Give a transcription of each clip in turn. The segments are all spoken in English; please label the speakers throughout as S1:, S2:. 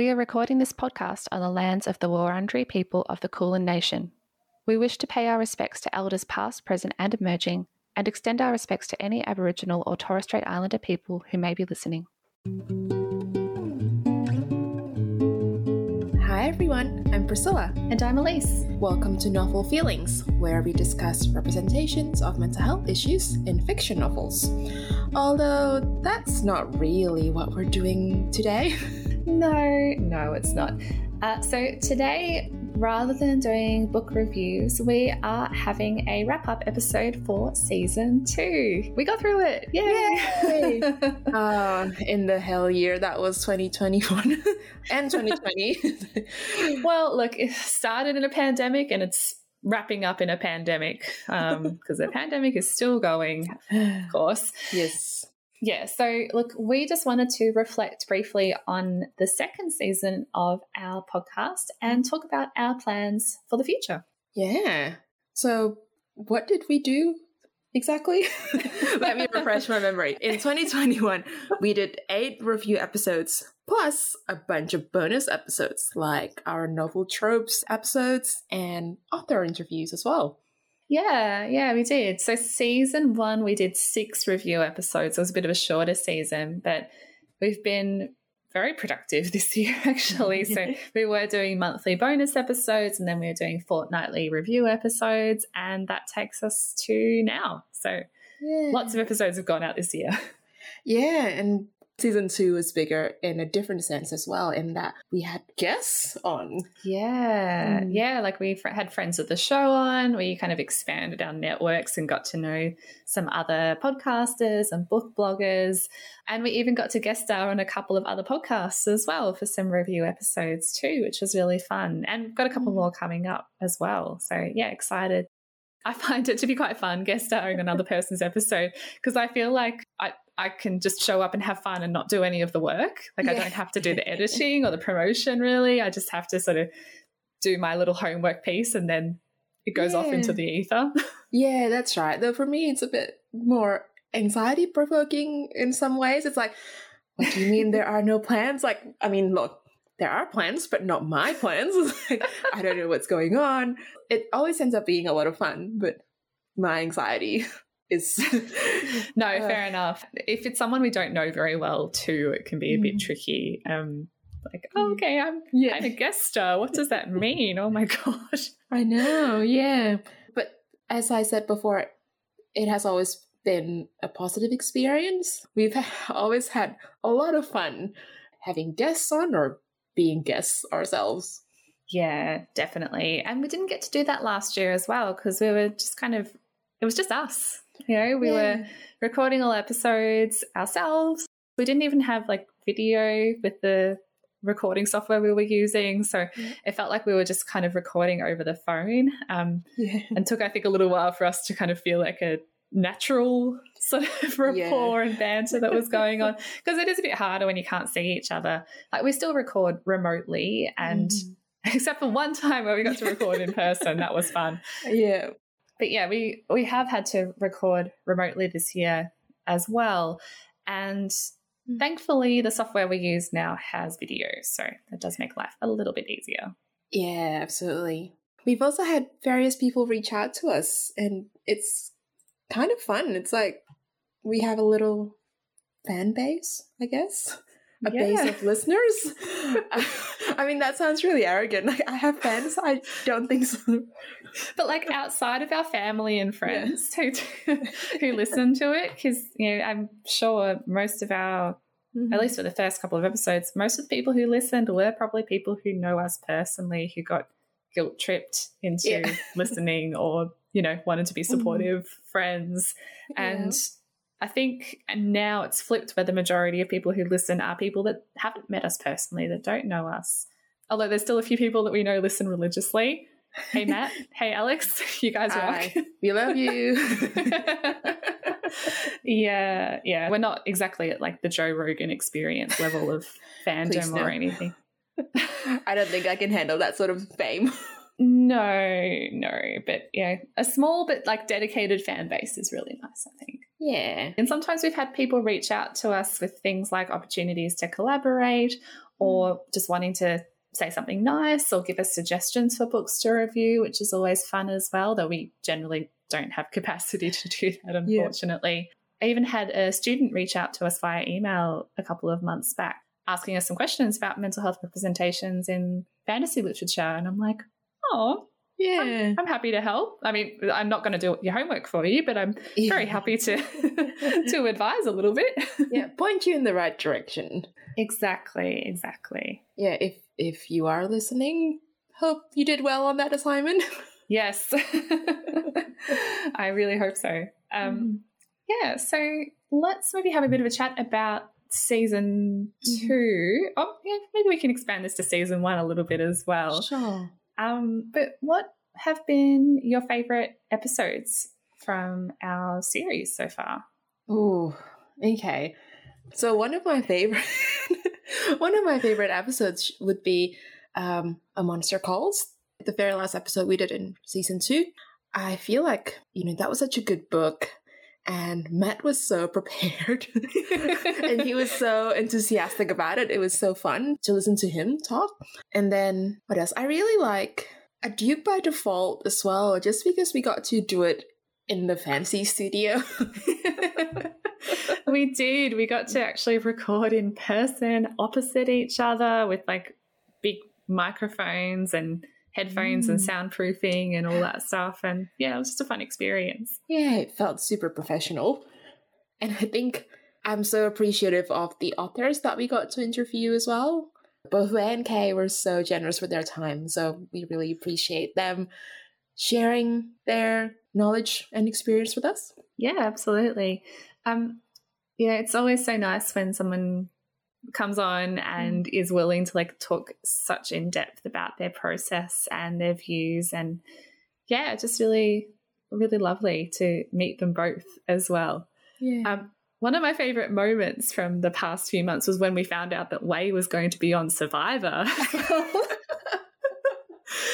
S1: We are recording this podcast on the lands of the Wurundjeri people of the Kulin Nation. We wish to pay our respects to elders past, present, and emerging, and extend our respects to any Aboriginal or Torres Strait Islander people who may be listening.
S2: Everyone, I'm Priscilla.
S1: And I'm Elise.
S2: Welcome to Novel Feelings, where we discuss representations of mental health issues in fiction novels. Although that's not really what we're doing today.
S1: No, no, it's not. Uh, so today, rather than doing book reviews, we are having a wrap up episode for season two. We got through it. Yay!
S2: Yay! uh, in the hell year that was 2021 and 2020.
S1: well, look, it started in a pandemic and it's wrapping up in a pandemic because um, the pandemic is still going, of course.
S2: Yes.
S1: Yeah, so look, we just wanted to reflect briefly on the second season of our podcast and talk about our plans for the future.
S2: Yeah. So, what did we do exactly? Let me refresh my memory. In 2021, we did eight review episodes plus a bunch of bonus episodes like our novel tropes episodes and author interviews as well.
S1: Yeah, yeah, we did. So, season one, we did six review episodes. It was a bit of a shorter season, but we've been very productive this year, actually. so, we were doing monthly bonus episodes and then we were doing fortnightly review episodes, and that takes us to now. So, yeah. lots of episodes have gone out this year.
S2: Yeah, and season two was bigger in a different sense as well, in that we had guests on.
S1: Yeah, mm. yeah, like we had friends of the show on. We kind of expanded our networks and got to know some other podcasters and book bloggers. And we even got to guest star on a couple of other podcasts as well for some review episodes too, which was really fun. And got a couple mm. more coming up as well. So, yeah, excited I find it to be quite fun guest starring another person's episode because I feel like I, I can just show up and have fun and not do any of the work. Like yeah. I don't have to do the editing or the promotion really. I just have to sort of do my little homework piece and then it goes yeah. off into the ether.
S2: yeah, that's right. Though for me it's a bit more anxiety provoking in some ways. It's like, what do you mean there are no plans? Like, I mean, look, there are plans, but not my plans. like, I don't know what's going on. It always ends up being a lot of fun, but my anxiety is
S1: no uh, fair enough if it's someone we don't know very well too it can be a mm. bit tricky um like oh, okay i'm yeah. i'm a guest star what does that mean oh my gosh
S2: i know yeah but as i said before it has always been a positive experience we've always had a lot of fun having guests on or being guests ourselves
S1: yeah definitely and we didn't get to do that last year as well because we were just kind of it was just us you know, we yeah. were recording all episodes ourselves. We didn't even have like video with the recording software we were using. So yeah. it felt like we were just kind of recording over the phone. Um, yeah. And took, I think, a little while for us to kind of feel like a natural sort of rapport yeah. and banter that was going on. Because it is a bit harder when you can't see each other. Like we still record remotely and. Mm. Except for one time where we got to record in person, that was fun.
S2: Yeah,
S1: but yeah, we we have had to record remotely this year as well, and mm. thankfully the software we use now has video, so that does make life a little bit easier.
S2: Yeah, absolutely. We've also had various people reach out to us, and it's kind of fun. It's like we have a little fan base, I guess a yeah. base of listeners. I mean, that sounds really arrogant. Like, I have fans. I don't think so.
S1: But like outside of our family and friends yeah. who who listen to it, because you know, I'm sure most of our, mm-hmm. at least for the first couple of episodes, most of the people who listened were probably people who know us personally, who got guilt tripped into yeah. listening or you know wanted to be mm-hmm. supportive mm-hmm. friends and I think now it's flipped where the majority of people who listen are people that haven't met us personally, that don't know us. Although there's still a few people that we know listen religiously. Hey, Matt. hey, Alex. You guys
S2: Hi. rock. We love you.
S1: yeah, yeah. We're not exactly at like the Joe Rogan experience level of fandom or anything.
S2: I don't think I can handle that sort of fame.
S1: No, no, but yeah, a small but like dedicated fan base is really nice, I think.
S2: Yeah.
S1: And sometimes we've had people reach out to us with things like opportunities to collaborate or mm. just wanting to say something nice or give us suggestions for books to review, which is always fun as well, though we generally don't have capacity to do that, unfortunately. Yeah. I even had a student reach out to us via email a couple of months back asking us some questions about mental health representations in fantasy literature. And I'm like, oh,
S2: yeah,
S1: I'm, I'm, happy to help. I mean, I'm not going to do your homework for you, but I'm yeah. very happy to to advise a little bit.
S2: yeah, point you in the right direction.
S1: Exactly, exactly.
S2: Yeah, if if you are listening, hope you did well on that assignment.
S1: yes, I really hope so. Um, mm. Yeah, so let's maybe have a bit of a chat about season mm-hmm. 2 mm-hmm. Oh, yeah, maybe we can expand this to season one a little bit as well.
S2: Sure.
S1: Um, but what have been your favorite episodes from our series so far?
S2: Oh, okay. So one of my favorite one of my favorite episodes would be um, A Monster Calls. The very last episode we did in season two. I feel like, you know, that was such a good book and Matt was so prepared and he was so enthusiastic about it. It was so fun to listen to him talk. And then what else? I really like a Duke by Default as well, just because we got to do it in the fancy studio.
S1: we did. We got to actually record in person opposite each other with like big microphones and headphones mm. and soundproofing and all that stuff. And yeah, it was just a fun experience.
S2: Yeah, it felt super professional. And I think I'm so appreciative of the authors that we got to interview as well. Both Wei and Kay were so generous with their time, so we really appreciate them sharing their knowledge and experience with us.
S1: Yeah, absolutely. Um, yeah, it's always so nice when someone comes on and mm. is willing to like talk such in depth about their process and their views and yeah just really really lovely to meet them both as well
S2: yeah um,
S1: one of my favorite moments from the past few months was when we found out that Wei was going to be on Survivor.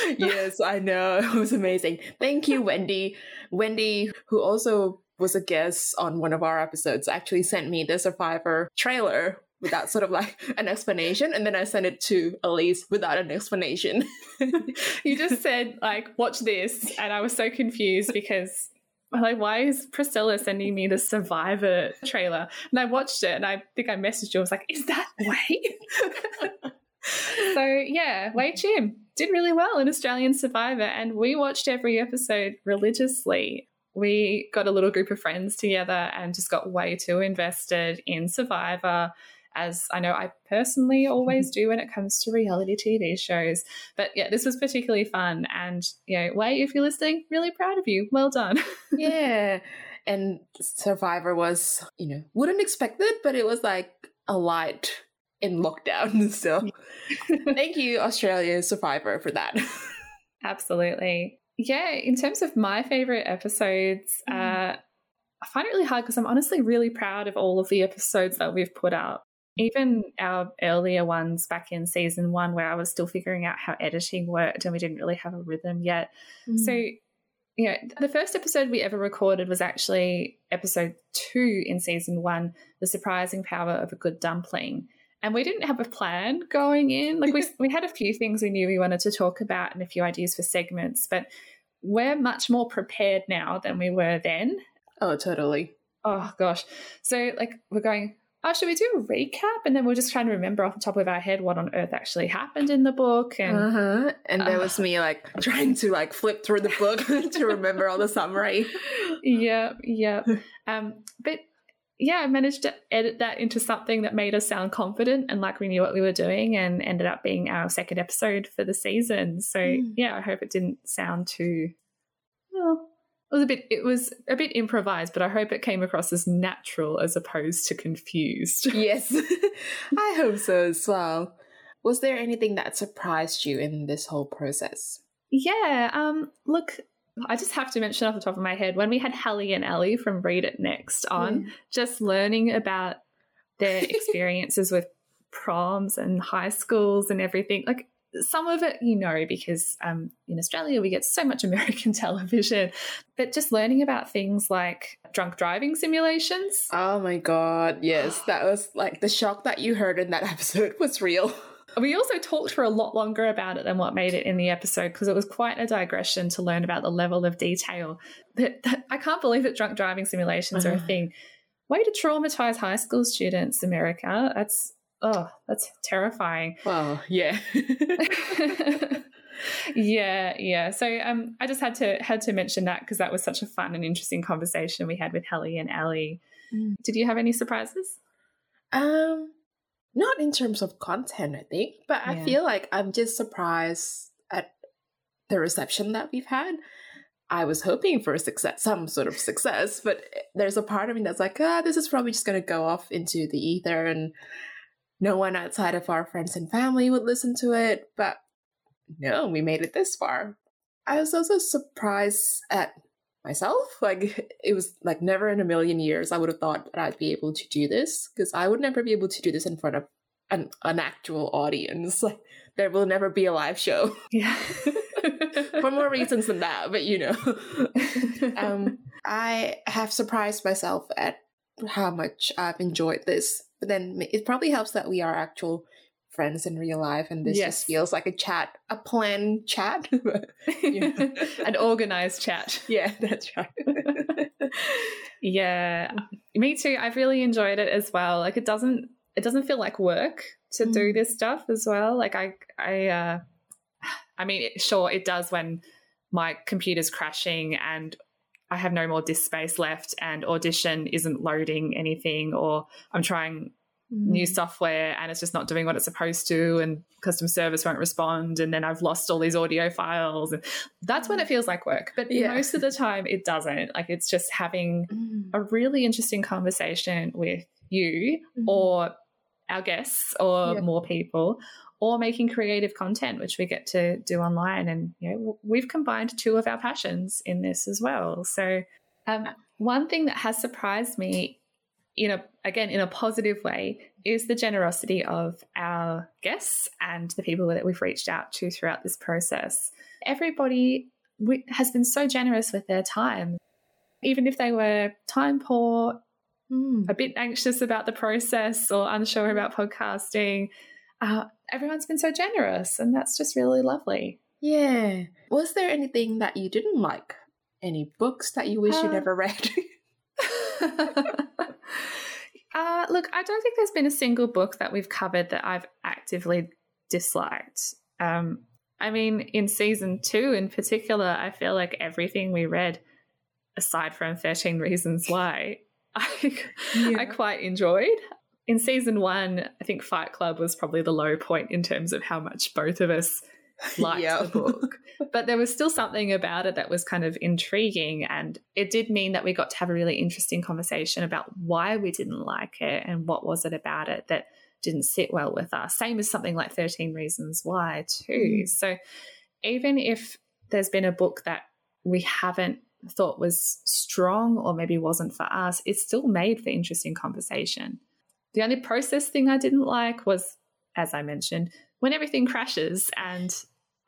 S2: yes, I know. It was amazing. Thank you, Wendy. Wendy, who also was a guest on one of our episodes, actually sent me the Survivor trailer without sort of like an explanation and then i sent it to elise without an explanation.
S1: You just said like watch this and i was so confused because like why is priscilla sending me the survivor trailer? And i watched it and i think i messaged you. I was like is that wei so yeah wei chim did really well in australian survivor and we watched every episode religiously. We got a little group of friends together and just got way too invested in survivor as I know I personally always do when it comes to reality TV shows. But yeah, this was particularly fun. And, you know, Wei, if you're listening, really proud of you. Well done.
S2: yeah. And Survivor was, you know, wouldn't expect it, but it was like a light in lockdown. So thank you, Australia Survivor, for that.
S1: Absolutely. Yeah, in terms of my favorite episodes, mm. uh, I find it really hard because I'm honestly really proud of all of the episodes that we've put out even our earlier ones back in season one, where I was still figuring out how editing worked and we didn't really have a rhythm yet. Mm. So, you know, the first episode we ever recorded was actually episode two in season one The Surprising Power of a Good Dumpling. And we didn't have a plan going in. Like, we, we had a few things we knew we wanted to talk about and a few ideas for segments, but we're much more prepared now than we were then.
S2: Oh, totally.
S1: Oh, gosh. So, like, we're going, oh, should we do a recap? And then we're just trying to remember off the top of our head what on earth actually happened in the book. And
S2: uh-huh. and there uh, was me like trying to like flip through the book to remember all the summary.
S1: Yeah, yeah. Um, but yeah, I managed to edit that into something that made us sound confident and like we knew what we were doing and ended up being our second episode for the season. So mm. yeah, I hope it didn't sound too well it was a bit it was a bit improvised but i hope it came across as natural as opposed to confused
S2: yes i hope so as well was there anything that surprised you in this whole process
S1: yeah um look I just have to mention off the top of my head when we had Hallie and Ellie from Read It Next on, mm. just learning about their experiences with proms and high schools and everything. Like some of it you know because um, in Australia we get so much American television, but just learning about things like drunk driving simulations.
S2: Oh my god, yes, that was like the shock that you heard in that episode was real.
S1: we also talked for a lot longer about it than what made it in the episode because it was quite a digression to learn about the level of detail. That, that I can't believe that drunk driving simulations are a thing. Way to traumatize high school students, America. That's oh, that's terrifying.
S2: Well, yeah.
S1: yeah, yeah. So um, I just had to had to mention that because that was such a fun and interesting conversation we had with Hallie and Ellie. Mm. Did you have any surprises?
S2: Um, not in terms of content, I think, but yeah. I feel like I'm just surprised at the reception that we've had. I was hoping for success, some sort of success, but there's a part of me that's like, ah, this is probably just going to go off into the ether and no one outside of our friends and family would listen to it. But no, we made it this far. I was also surprised at myself. Like, it was like never in a million years I would have thought that I'd be able to do this because I would never be able to do this in front of an, an actual audience. Like, there will never be a live show.
S1: Yeah.
S2: For more reasons than that, but you know. um, I have surprised myself at how much I've enjoyed this. But then it probably helps that we are actual friends in real life and this yes. just feels like a chat a planned chat.
S1: An organized chat.
S2: Yeah that's right.
S1: Yeah. Me too. I've really enjoyed it as well. Like it doesn't it doesn't feel like work to mm. do this stuff as well. Like i i uh i mean sure it does when my computer's crashing and I have no more disk space left and Audition isn't loading anything, or I'm trying mm. new software and it's just not doing what it's supposed to, and customer service won't respond, and then I've lost all these audio files. And that's when it feels like work. But yeah. most of the time, it doesn't. Like it's just having mm. a really interesting conversation with you mm. or our guests or yeah. more people or making creative content, which we get to do online. And you know, we've combined two of our passions in this as well. So, um, one thing that has surprised me, in a again in a positive way, is the generosity of our guests and the people that we've reached out to throughout this process. Everybody has been so generous with their time, even if they were time poor. Mm. A bit anxious about the process or unsure about podcasting, uh, everyone's been so generous, and that's just really lovely.
S2: Yeah. Was there anything that you didn't like? Any books that you wish uh, you never read?
S1: uh, look, I don't think there's been a single book that we've covered that I've actively disliked. Um, I mean, in season two in particular, I feel like everything we read, aside from 13 Reasons Why, I, yeah. I quite enjoyed in season one, I think Fight Club was probably the low point in terms of how much both of us liked yeah. the book. But there was still something about it that was kind of intriguing. And it did mean that we got to have a really interesting conversation about why we didn't like it and what was it about it that didn't sit well with us. Same as something like 13 Reasons Why, too. Mm. So even if there's been a book that we haven't thought was strong or maybe wasn't for us, it's still made for interesting conversation. The only process thing I didn't like was, as I mentioned, when everything crashes and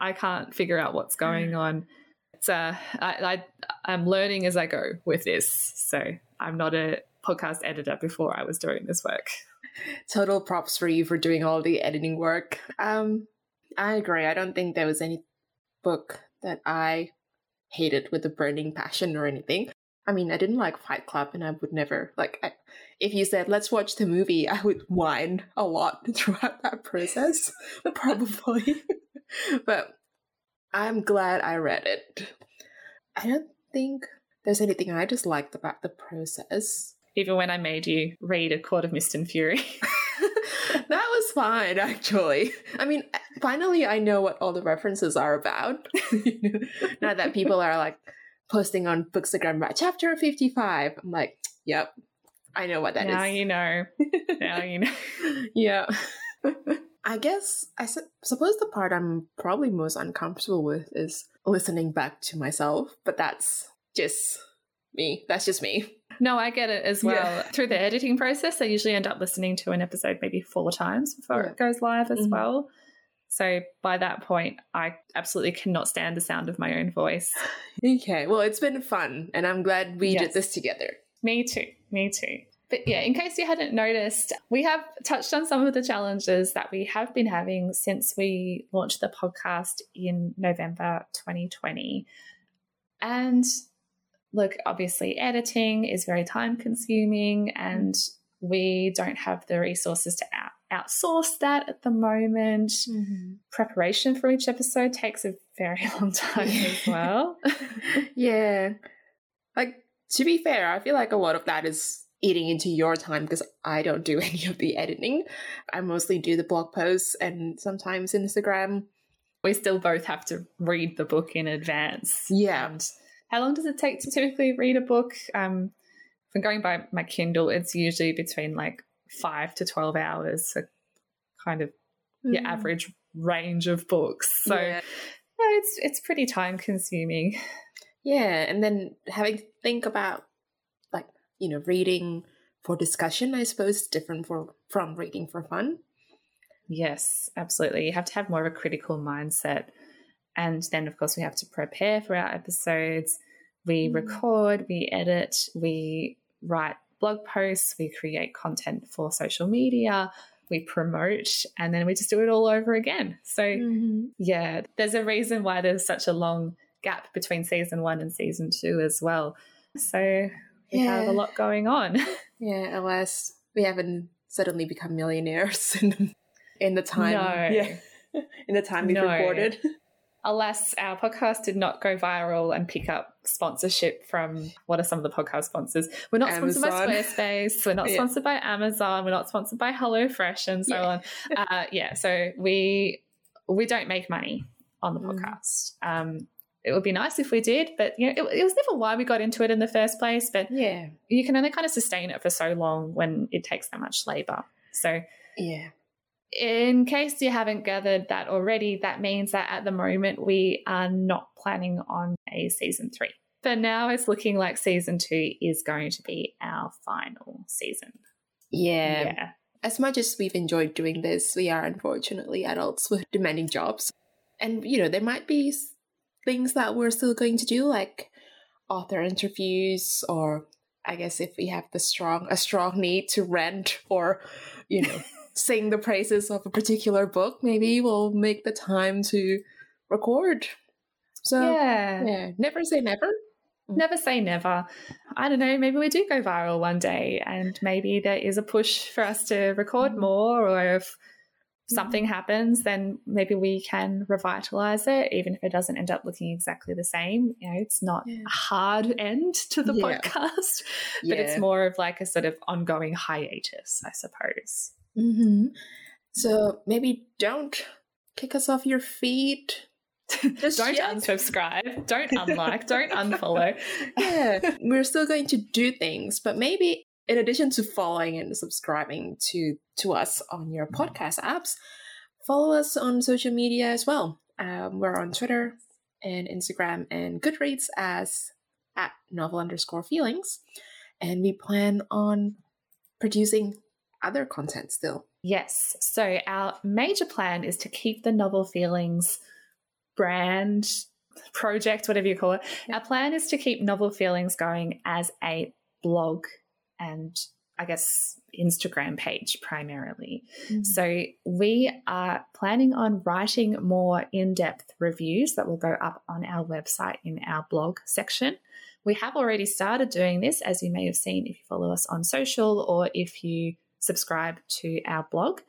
S1: I can't figure out what's going on. It's uh, I, I am learning as I go with this, so I'm not a podcast editor before I was doing this work.
S2: Total props for you for doing all the editing work. Um, I agree. I don't think there was any book that I hated with a burning passion or anything. I mean, I didn't like Fight Club, and I would never like. I, if you said let's watch the movie, I would whine a lot throughout that process, probably. but I'm glad I read it. I don't think there's anything I disliked about the process.
S1: Even when I made you read A Court of Mist and Fury.
S2: that was fine, actually. I mean, eh, finally, I know what all the references are about. now that people are like posting on Bookstagram about chapter 55. I'm like, yep, I know what that
S1: now
S2: is.
S1: you know. now you know.
S2: yeah. I guess I su- suppose the part I'm probably most uncomfortable with is listening back to myself, but that's just me. That's just me.
S1: No, I get it as well. Yeah. Through the editing process, I usually end up listening to an episode maybe four times before yeah. it goes live as mm-hmm. well. So by that point, I absolutely cannot stand the sound of my own voice.
S2: Okay, well, it's been fun, and I'm glad we yes. did this together.
S1: Me too. Me too. But yeah, in case you hadn't noticed, we have touched on some of the challenges that we have been having since we launched the podcast in November 2020. And look, obviously, editing is very time consuming, and we don't have the resources to out- outsource that at the moment.
S2: Mm-hmm.
S1: Preparation for each episode takes a very long time as well.
S2: yeah. Like, to be fair, I feel like a lot of that is eating into your time because I don't do any of the editing. I mostly do the blog posts and sometimes Instagram.
S1: We still both have to read the book in advance.
S2: Yeah.
S1: And how long does it take to typically read a book? Um, if I'm going by my Kindle, it's usually between like five to 12 hours. So kind of your
S2: Mm.
S1: average range of books. So
S2: Yeah.
S1: yeah, it's it's pretty time consuming.
S2: Yeah, and then having to think about like, you know, reading for discussion, I suppose is different for from reading for fun.
S1: Yes, absolutely. You have to have more of a critical mindset. And then, of course, we have to prepare for our episodes. We
S2: Mm.
S1: record, we edit, we write blog posts, we create content for social media, we promote, and then we just do it all over again. So,
S2: Mm-hmm.
S1: yeah, there's a reason why there's such a long gap between season one and season two as well. So, we have a lot going on.
S2: Yeah, alas, we haven't suddenly become millionaires in the, in the time.
S1: No.
S2: Yeah. In the time we've
S1: No.
S2: recorded.
S1: Alas, our podcast did not go viral and pick up sponsorship from what are some of the podcast sponsors? We're not sponsored by Squarespace. We're not
S2: Yeah.
S1: sponsored by Amazon. We're not sponsored by HelloFresh and so
S2: Yeah.
S1: on. Uh, yeah, so we we don't make money on the
S2: Mm.
S1: podcast. Um, it would be nice if we did, but you know, it, it was never why we got into it in the first place. But
S2: Yeah.
S1: you can only kind of sustain it for so long when it takes that much labor. So
S2: Yeah.
S1: In case you haven't gathered that already, that means that at the moment we are not planning on a season three. For now, it's looking like season two is going to be our final season.
S2: Yeah.
S1: yeah.
S2: As much as we've enjoyed doing this, we are unfortunately adults with demanding jobs. And, you know, there might be things that we're still going to do, like author interviews, or I guess if we have the strong, a strong need to rent or, you know, sing the praises of a particular book, maybe we'll make the time to record. So,
S1: yeah.
S2: yeah, never say never.
S1: Never say never. I don't know, maybe we do go viral one day and maybe there is a push for us to record
S2: Mhm.
S1: more or if something happens then maybe we can revitalize it even if it doesn't end up looking exactly the same. You know, it's not
S2: Yeah.
S1: a hard end to the
S2: Yeah.
S1: podcast, but it's more of like a sort of ongoing hiatus, I suppose.
S2: Hmm So maybe don't kick us off your feet. Just
S1: don't
S2: yet.
S1: unsubscribe, don't unlike, don't unfollow.
S2: yeah, we're still going to do things, but maybe in addition to following and subscribing to to us on your podcast apps, follow us on social media as well. Um, we're on Twitter and Instagram and Goodreads as at novel underscore feelings, and we plan on producing other content still.
S1: Yes. So our major plan is to keep the novel feelings brand project, whatever you call it. Our plan is to keep novel feelings going as a blog and I guess Instagram page primarily. Mm-hmm. So we are planning on writing more in-depth reviews that will go up on our website in our blog section. We have already started doing this, as you may have seen if you follow us on social or if you subscribe to our blog.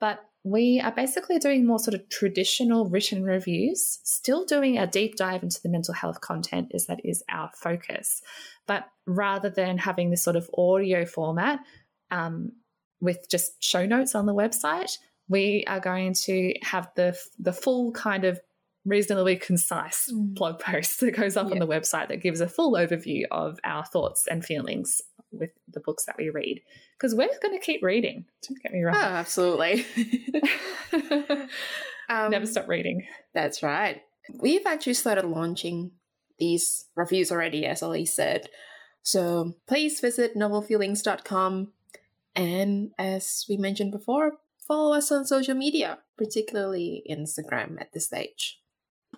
S1: But we are basically doing more sort of traditional written reviews, still doing a deep dive into the mental health content, as that is our focus. But rather than having this sort of audio format um, with just show notes on the website, we are going to have the the full kind of reasonably concise
S2: Mm.
S1: blog post that goes up on the website that gives a full overview of our thoughts and feelings with the books that we read. Because we're going to keep reading. Don't get me
S2: Oh,
S1: wrong.
S2: absolutely. um,
S1: Never stop reading.
S2: That's right. We've actually started launching these reviews already, as Elise said. So please visit novelfeelings.com. And as we mentioned before, follow us on social media, particularly Instagram at this stage.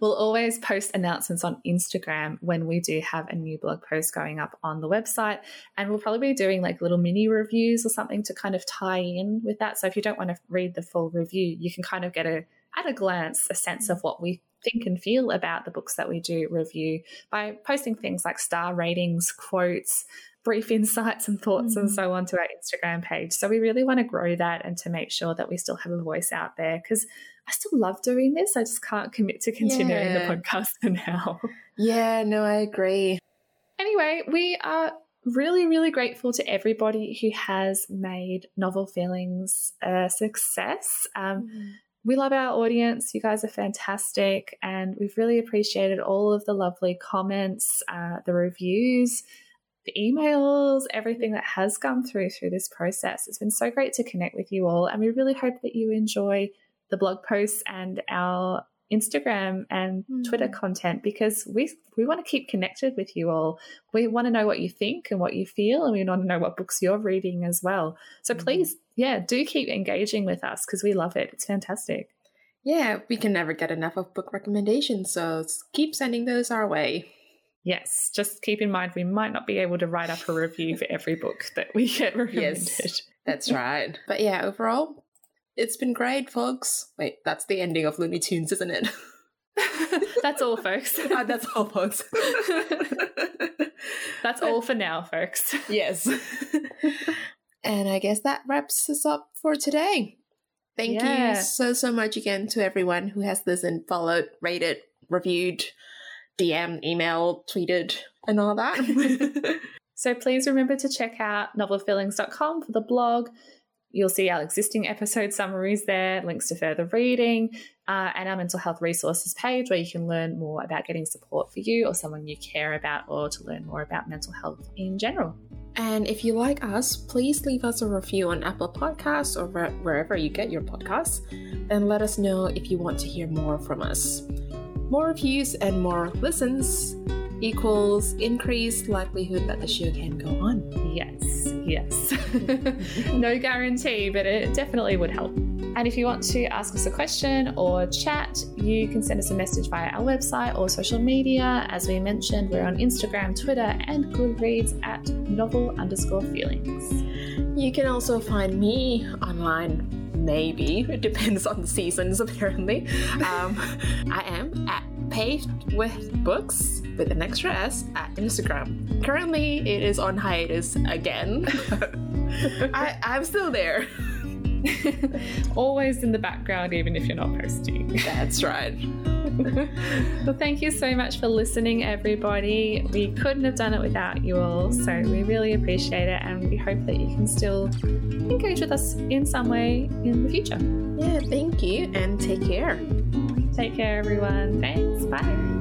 S1: We'll always post announcements on Instagram when we do have a new blog post going up on the website. And we'll probably be doing like little mini reviews or something to kind of tie in with that. So if you don't want to read the full review, you can kind of get a at a glance a sense of what we think and feel about the books that we do review by posting things like star ratings, quotes, brief insights and thoughts mm. and so on to our Instagram page. So we really want to grow that and to make sure that we still have a voice out there because I still love doing this. I just can't commit to continuing yeah. the podcast for now.
S2: Yeah, no, I agree.
S1: Anyway, we are really, really grateful to everybody who has made Novel Feelings a success. Um, mm. We love our audience. You guys are fantastic. And we've really appreciated all of the lovely comments, uh, the reviews, the emails, everything that has come through through this process. It's been so great to connect with you all. And we really hope that you enjoy the blog posts and our Instagram and mm. Twitter content because we we want to keep connected with you all. We want to know what you think and what you feel, and we want to know what books you're reading as well. So mm. please, yeah, do keep engaging with us because we love it. It's fantastic.
S2: Yeah, we can never get enough of book recommendations, so keep sending those our way.
S1: Yes, just keep in mind we might not be able to write up a review for every book that we get recommended. Yes,
S2: that's right. But yeah, overall, it's been great, folks. Wait, that's the ending of Looney Tunes, isn't it?
S1: that's all, folks.
S2: Uh, that's all, folks.
S1: that's all for now, folks.
S2: Yes. and I guess that wraps us up for today. Thank yeah. you so, so much again to everyone who has listened, followed, rated, reviewed, DM, email, tweeted, and all that.
S1: so please remember to check out novelfeelings.com for the blog You'll see our existing episode summaries there, links to further reading, uh, and our mental health resources page where you can learn more about getting support for you or someone you care about, or to learn more about mental health in general.
S2: And if you like us, please leave us a review on Apple Podcasts or wherever you get your podcasts, and let us know if you want to hear more from us. More reviews and more listens equals increased likelihood that the show can go on.
S1: Yes, yes. no guarantee, but it definitely would help. And if you want to ask us a question or chat, you can send us a message via our website or social media. As we mentioned, we're on Instagram, Twitter, and Goodreads at novel underscore feelings.
S2: You can also find me online maybe it depends on the seasons apparently um, i am at paved with books with an extra S at Instagram. Currently, it is on hiatus again. I, I'm still there.
S1: Always in the background, even if you're not posting.
S2: That's right.
S1: Well, thank you so much for listening, everybody. We couldn't have done it without you all, so we really appreciate it, and we hope that you can still engage with us in some way in the future.
S2: Yeah, thank you, and take care.
S1: Take care, everyone. Thanks. Bye.